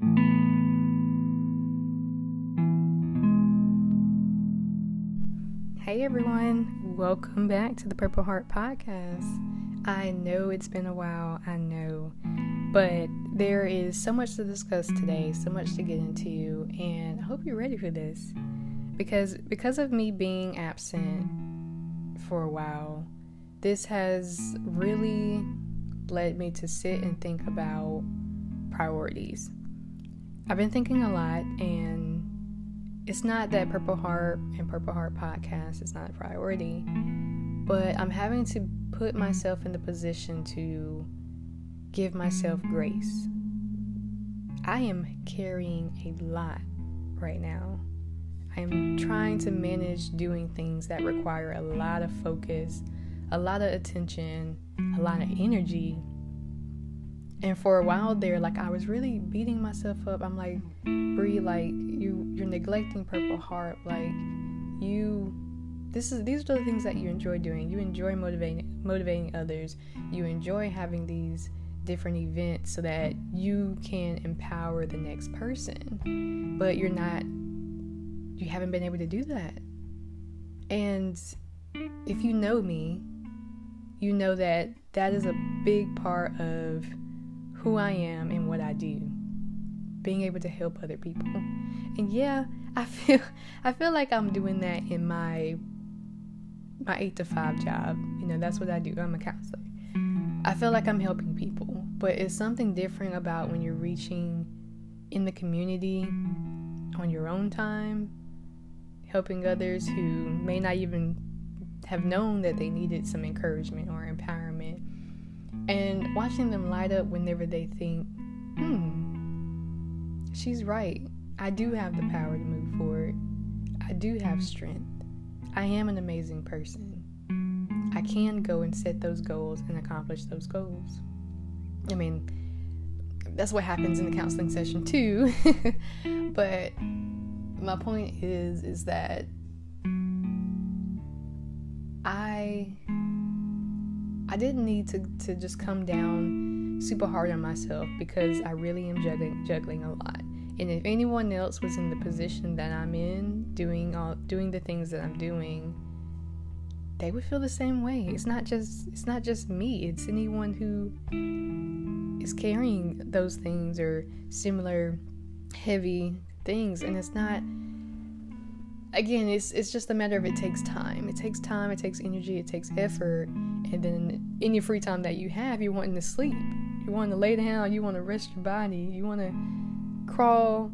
Hey everyone, welcome back to the Purple Harp Podcast. I know it's been a while, I know, but there is so much to discuss today, so much to get into, and I hope you're ready for this. Because because of me being absent for a while, this has really led me to sit and think about priorities. I've been thinking a lot and it's not that Purple Harp and Purple Harp podcast is not a priority, but I'm having to put myself in the position to give myself grace. I am carrying a lot right now. I am trying to manage doing things that require a lot of focus, a lot of attention, a lot of energy, and for a while there like i was really beating myself up. I'm like brie like you you're neglecting purple harp. Like you this is these are the things that you enjoy doing. You enjoy motivating motivating others. You enjoy having these different events so that you can empower the next person. But you're not you haven't been able to do that. And if you know me you know that that is a big part of who I am and what I do. Being able to help other people. And yeah, I feel I feel like I'm doing that in my my 8 to 5 job. You know, that's what I do. I'm a counselor. I feel like I'm helping people, but it's something different about when you're reaching in the community on your own time, helping others who may not even have known that they needed some encouragement or empowerment and watching them light up whenever they think, hmm, she's right. I do have the power to move forward. I do have strength. I am an amazing person. I can go and set those goals and accomplish those goals. I mean, that's what happens in the counseling session too. but my point is is that I I didn't need to, to just come down super hard on myself because I really am juggling juggling a lot. And if anyone else was in the position that I'm in, doing all doing the things that I'm doing, they would feel the same way. It's not just it's not just me. It's anyone who is carrying those things or similar heavy things and it's not again it's it's just a matter of it takes time it takes time it takes energy it takes effort and then any free time that you have you're wanting to sleep. You want to lay down you want to rest your body you want to crawl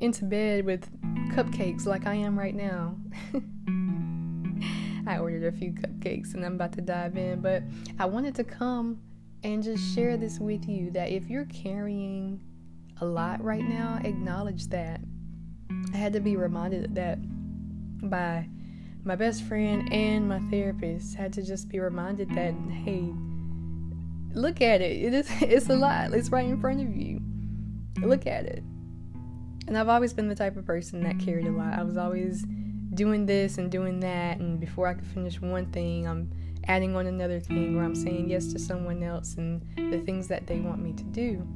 into bed with cupcakes like i am right now. I ordered a few cupcakes and i'm about to dive in but i wanted to come and just share this with you that if you're carrying a lot right now acknowledge that. I had to be reminded of that by my best friend and my therapist had to just be reminded that hey look at it. It is it's a lot. It's right in front of you. Look at it. And i've always been the type of person that carried a lot. I was always doing this and doing that and before i could finish one thing i'm adding on another thing or i'm saying yes to someone else and the things that they want me to do.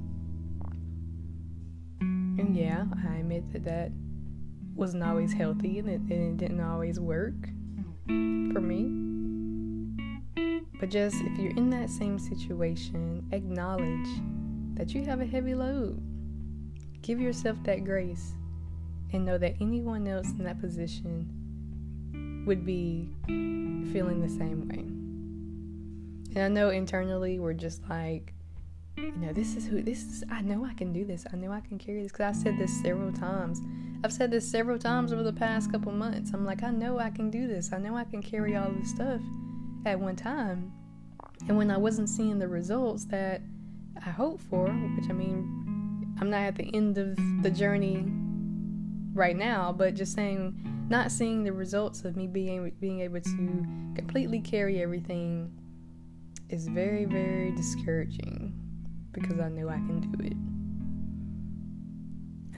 And yeah i admit that that wasn't always healthy and it, and it didn't always work for me. But just if you're in that same situation, acknowledge that you have a heavy load. Give yourself that grace and know that anyone else in that position would be feeling the same way. And I know internally we're just like, you know, this is who this is. I know I can do this. I know I can carry this because I said this several times. I've said this several times over the past couple months. I'm like, I know I can do this. I know I can carry all this stuff at one time. And when I wasn't seeing the results that I hoped for, which I mean, I'm not at the end of the journey right now, but just saying, not seeing the results of me being being able to completely carry everything is very, very discouraging because I know I can do it.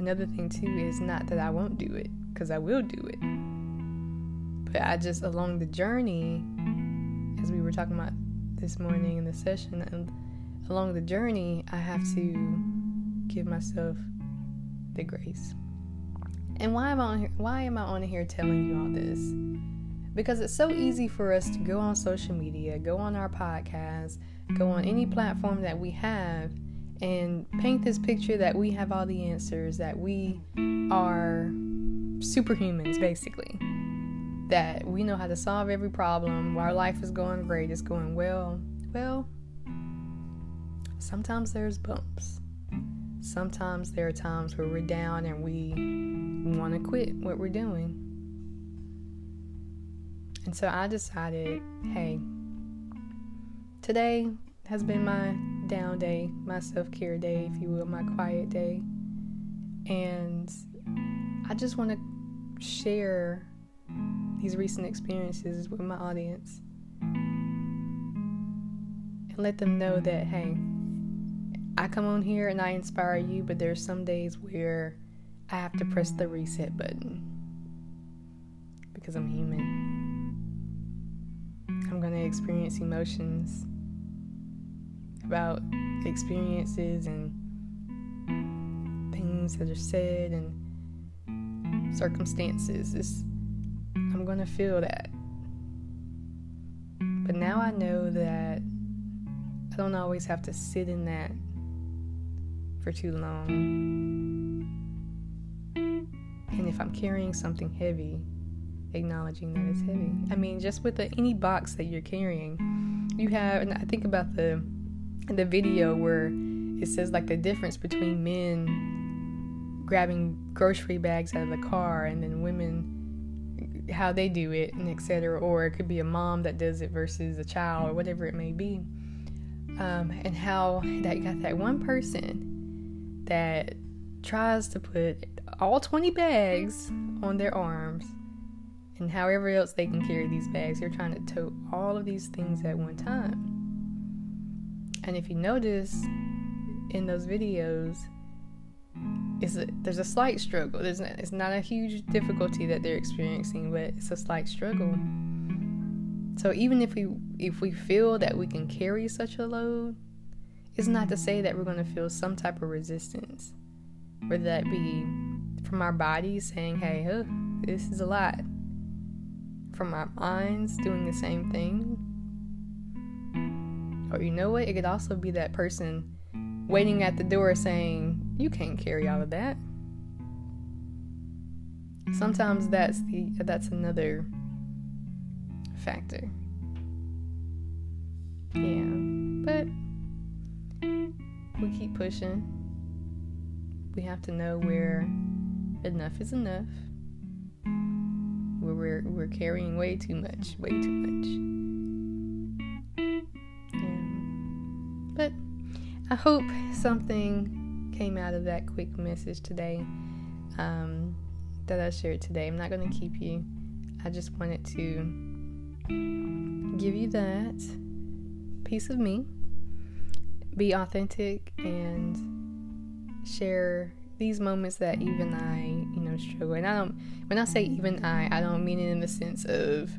Another thing, too, is not that I won't do it, because I will do it. But I just, along the journey, as we were talking about this morning in the session, and along the journey, I have to give myself the grace. And why am I on here, why am I on here telling you all this? Because it's so easy for us to go on social media, go on our podcast, go on any platform that we have and paint this picture that we have all the answers, that we are superhumans basically. That we know how to solve every problem, our life is going great, it's going well. Well, sometimes there's bumps. Sometimes there are times where we're down and we want to quit what we're doing. And so I decided, hey, today has been my down day, my self care day, if you will, my quiet day. And I just want to share these recent experiences with my audience and let them know that, hey, I come on here and I inspire you, but there's some days where I have to press the reset button because I'm human. I'm going to experience emotions about experiences and things that are said and circumstances. It's, I'm going to feel that. But now I know that I don't always have to sit in that for too long. And if I'm carrying something heavy, acknowledging that it's heavy. I mean, just with the, any box that you're carrying, you have, and I think about the the video where it says like the difference between men grabbing grocery bags out of the car and then women how they do it and etc or it could be a mom that does it versus a child or whatever it may be um, and how that got that one person that tries to put all 20 bags on their arms and however else they can carry these bags. They're trying to tote all of these things at one time. And if you notice in those videos, is there's a slight struggle. There's not, it's not a huge difficulty that they're experiencing, but it's a slight struggle. So even if we if we feel that we can carry such a load, it's not to say that we're going to feel some type of resistance, whether that be from our bodies saying, hey, huh, this is a lot, from our minds doing the same thing. Or you know what? It could also be that person waiting at the door saying, you can't carry all of that. Sometimes that's the that's another factor. Yeah. But we keep pushing. We have to know where enough is enough. Where we're we're carrying way too much, way too much. I hope something came out of that quick message today um, that I shared today. I'm not going to keep you. I just wanted to give you that piece of me be authentic and share these moments that even I, you know, struggle. And I don't, when I say even I, I don't mean it in the sense of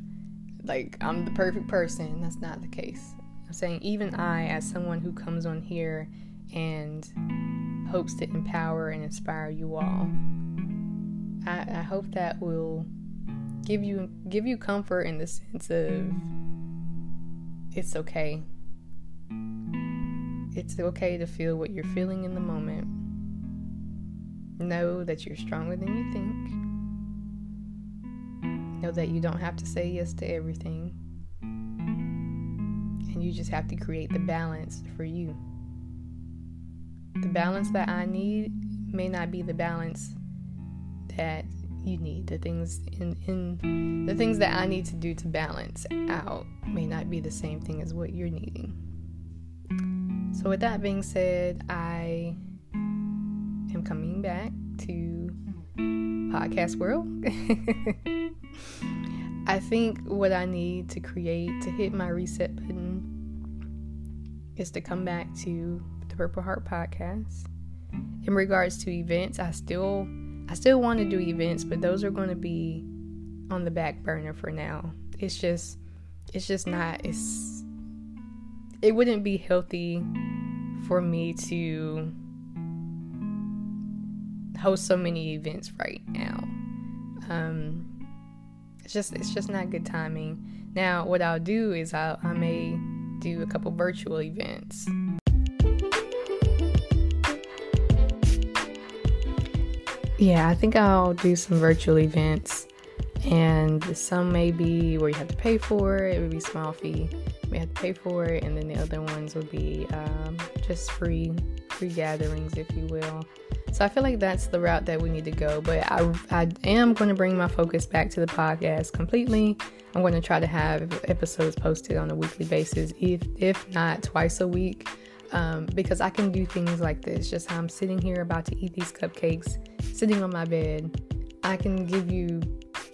like I'm the perfect person. That's not the case. I'm saying even I, as someone who comes on here and hopes to empower and inspire you all, I, I hope that will give you give you comfort in the sense of it's okay it's okay to feel what you're feeling in the moment. Know that you're stronger than you think. Know that you don't have to say yes to everything. And you just have to create the balance for you. The balance that I need may not be the balance that you need. The things in, in the things that I need to do to balance out may not be the same thing as what you're needing. So, with that being said, I am coming back to podcast world. I think what I need to create to hit my reset button is to come back to the Purple Harp podcast. In regards to events, I still I still want to do events, but those are going to be on the back burner for now. It's just it's just not it's it wouldn't be healthy for me to host so many events right now. Um, it's just it's just not good timing. Now, what I'll do is i I may do a couple virtual events. Yeah, I think I'll do some virtual events, and some may be where you have to pay for it. It would be small fee. We have to pay for it, and then the other ones would be um, just free free gatherings, if you will. So I feel like that's the route that we need to go. But I, I am going to bring my focus back to the podcast completely. I'm going to try to have episodes posted on a weekly basis, if if not twice a week, um, because I can do things like this. Just how I'm sitting here about to eat these cupcakes, sitting on my bed. I can give you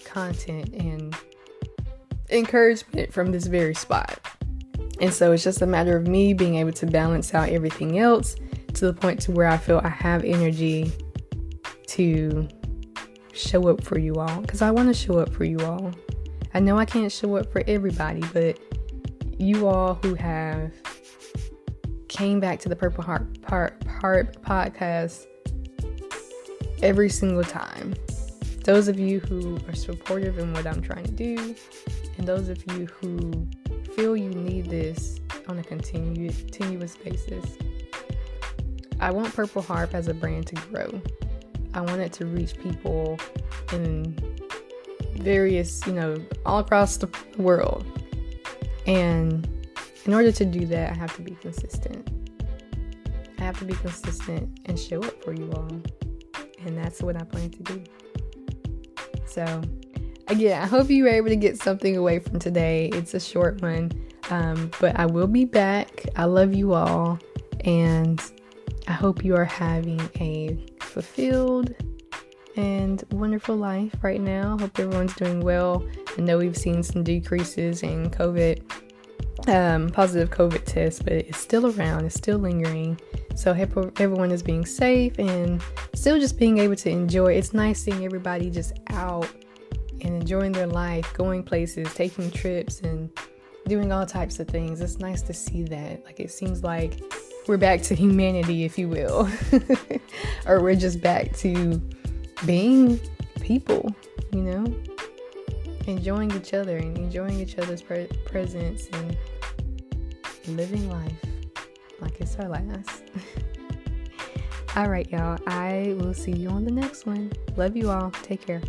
content and encouragement from this very spot. And so it's just a matter of me being able to balance out everything else to the point to where I feel I have energy to show up for you all because I want to show up for you all. I know I can't show up for everybody, but you all who have came back to the Purple Harp, Part Heart podcast every single time. Those of you who are supportive in what I'm trying to do, and those of you who feel you need this on a continu- continuous basis. I want Purple Harp as a brand to grow. I want it to reach people in various, you know, all across the world. And in order to do that, I have to be consistent. I have to be consistent and show up for you all. And that's what I plan to do. So, again, I hope you were able to get something away from today. It's a short one, um, but I will be back. I love you all. And I hope you are having a fulfilled and wonderful life right now. Hope everyone's doing well. I know we've seen some decreases in COVID, um, positive COVID tests, but it's still around, it's still lingering. So hope everyone is being safe and still just being able to enjoy. It's nice seeing everybody just out and enjoying their life, going places, taking trips, and doing all types of things. It's nice to see that. Like it seems like we're back to humanity, if you will, or we're just back to being people, you know, enjoying each other and enjoying each other's pre- presence and living life like it's our last. all right, y'all. I will see you on the next one. Love you all. Take care.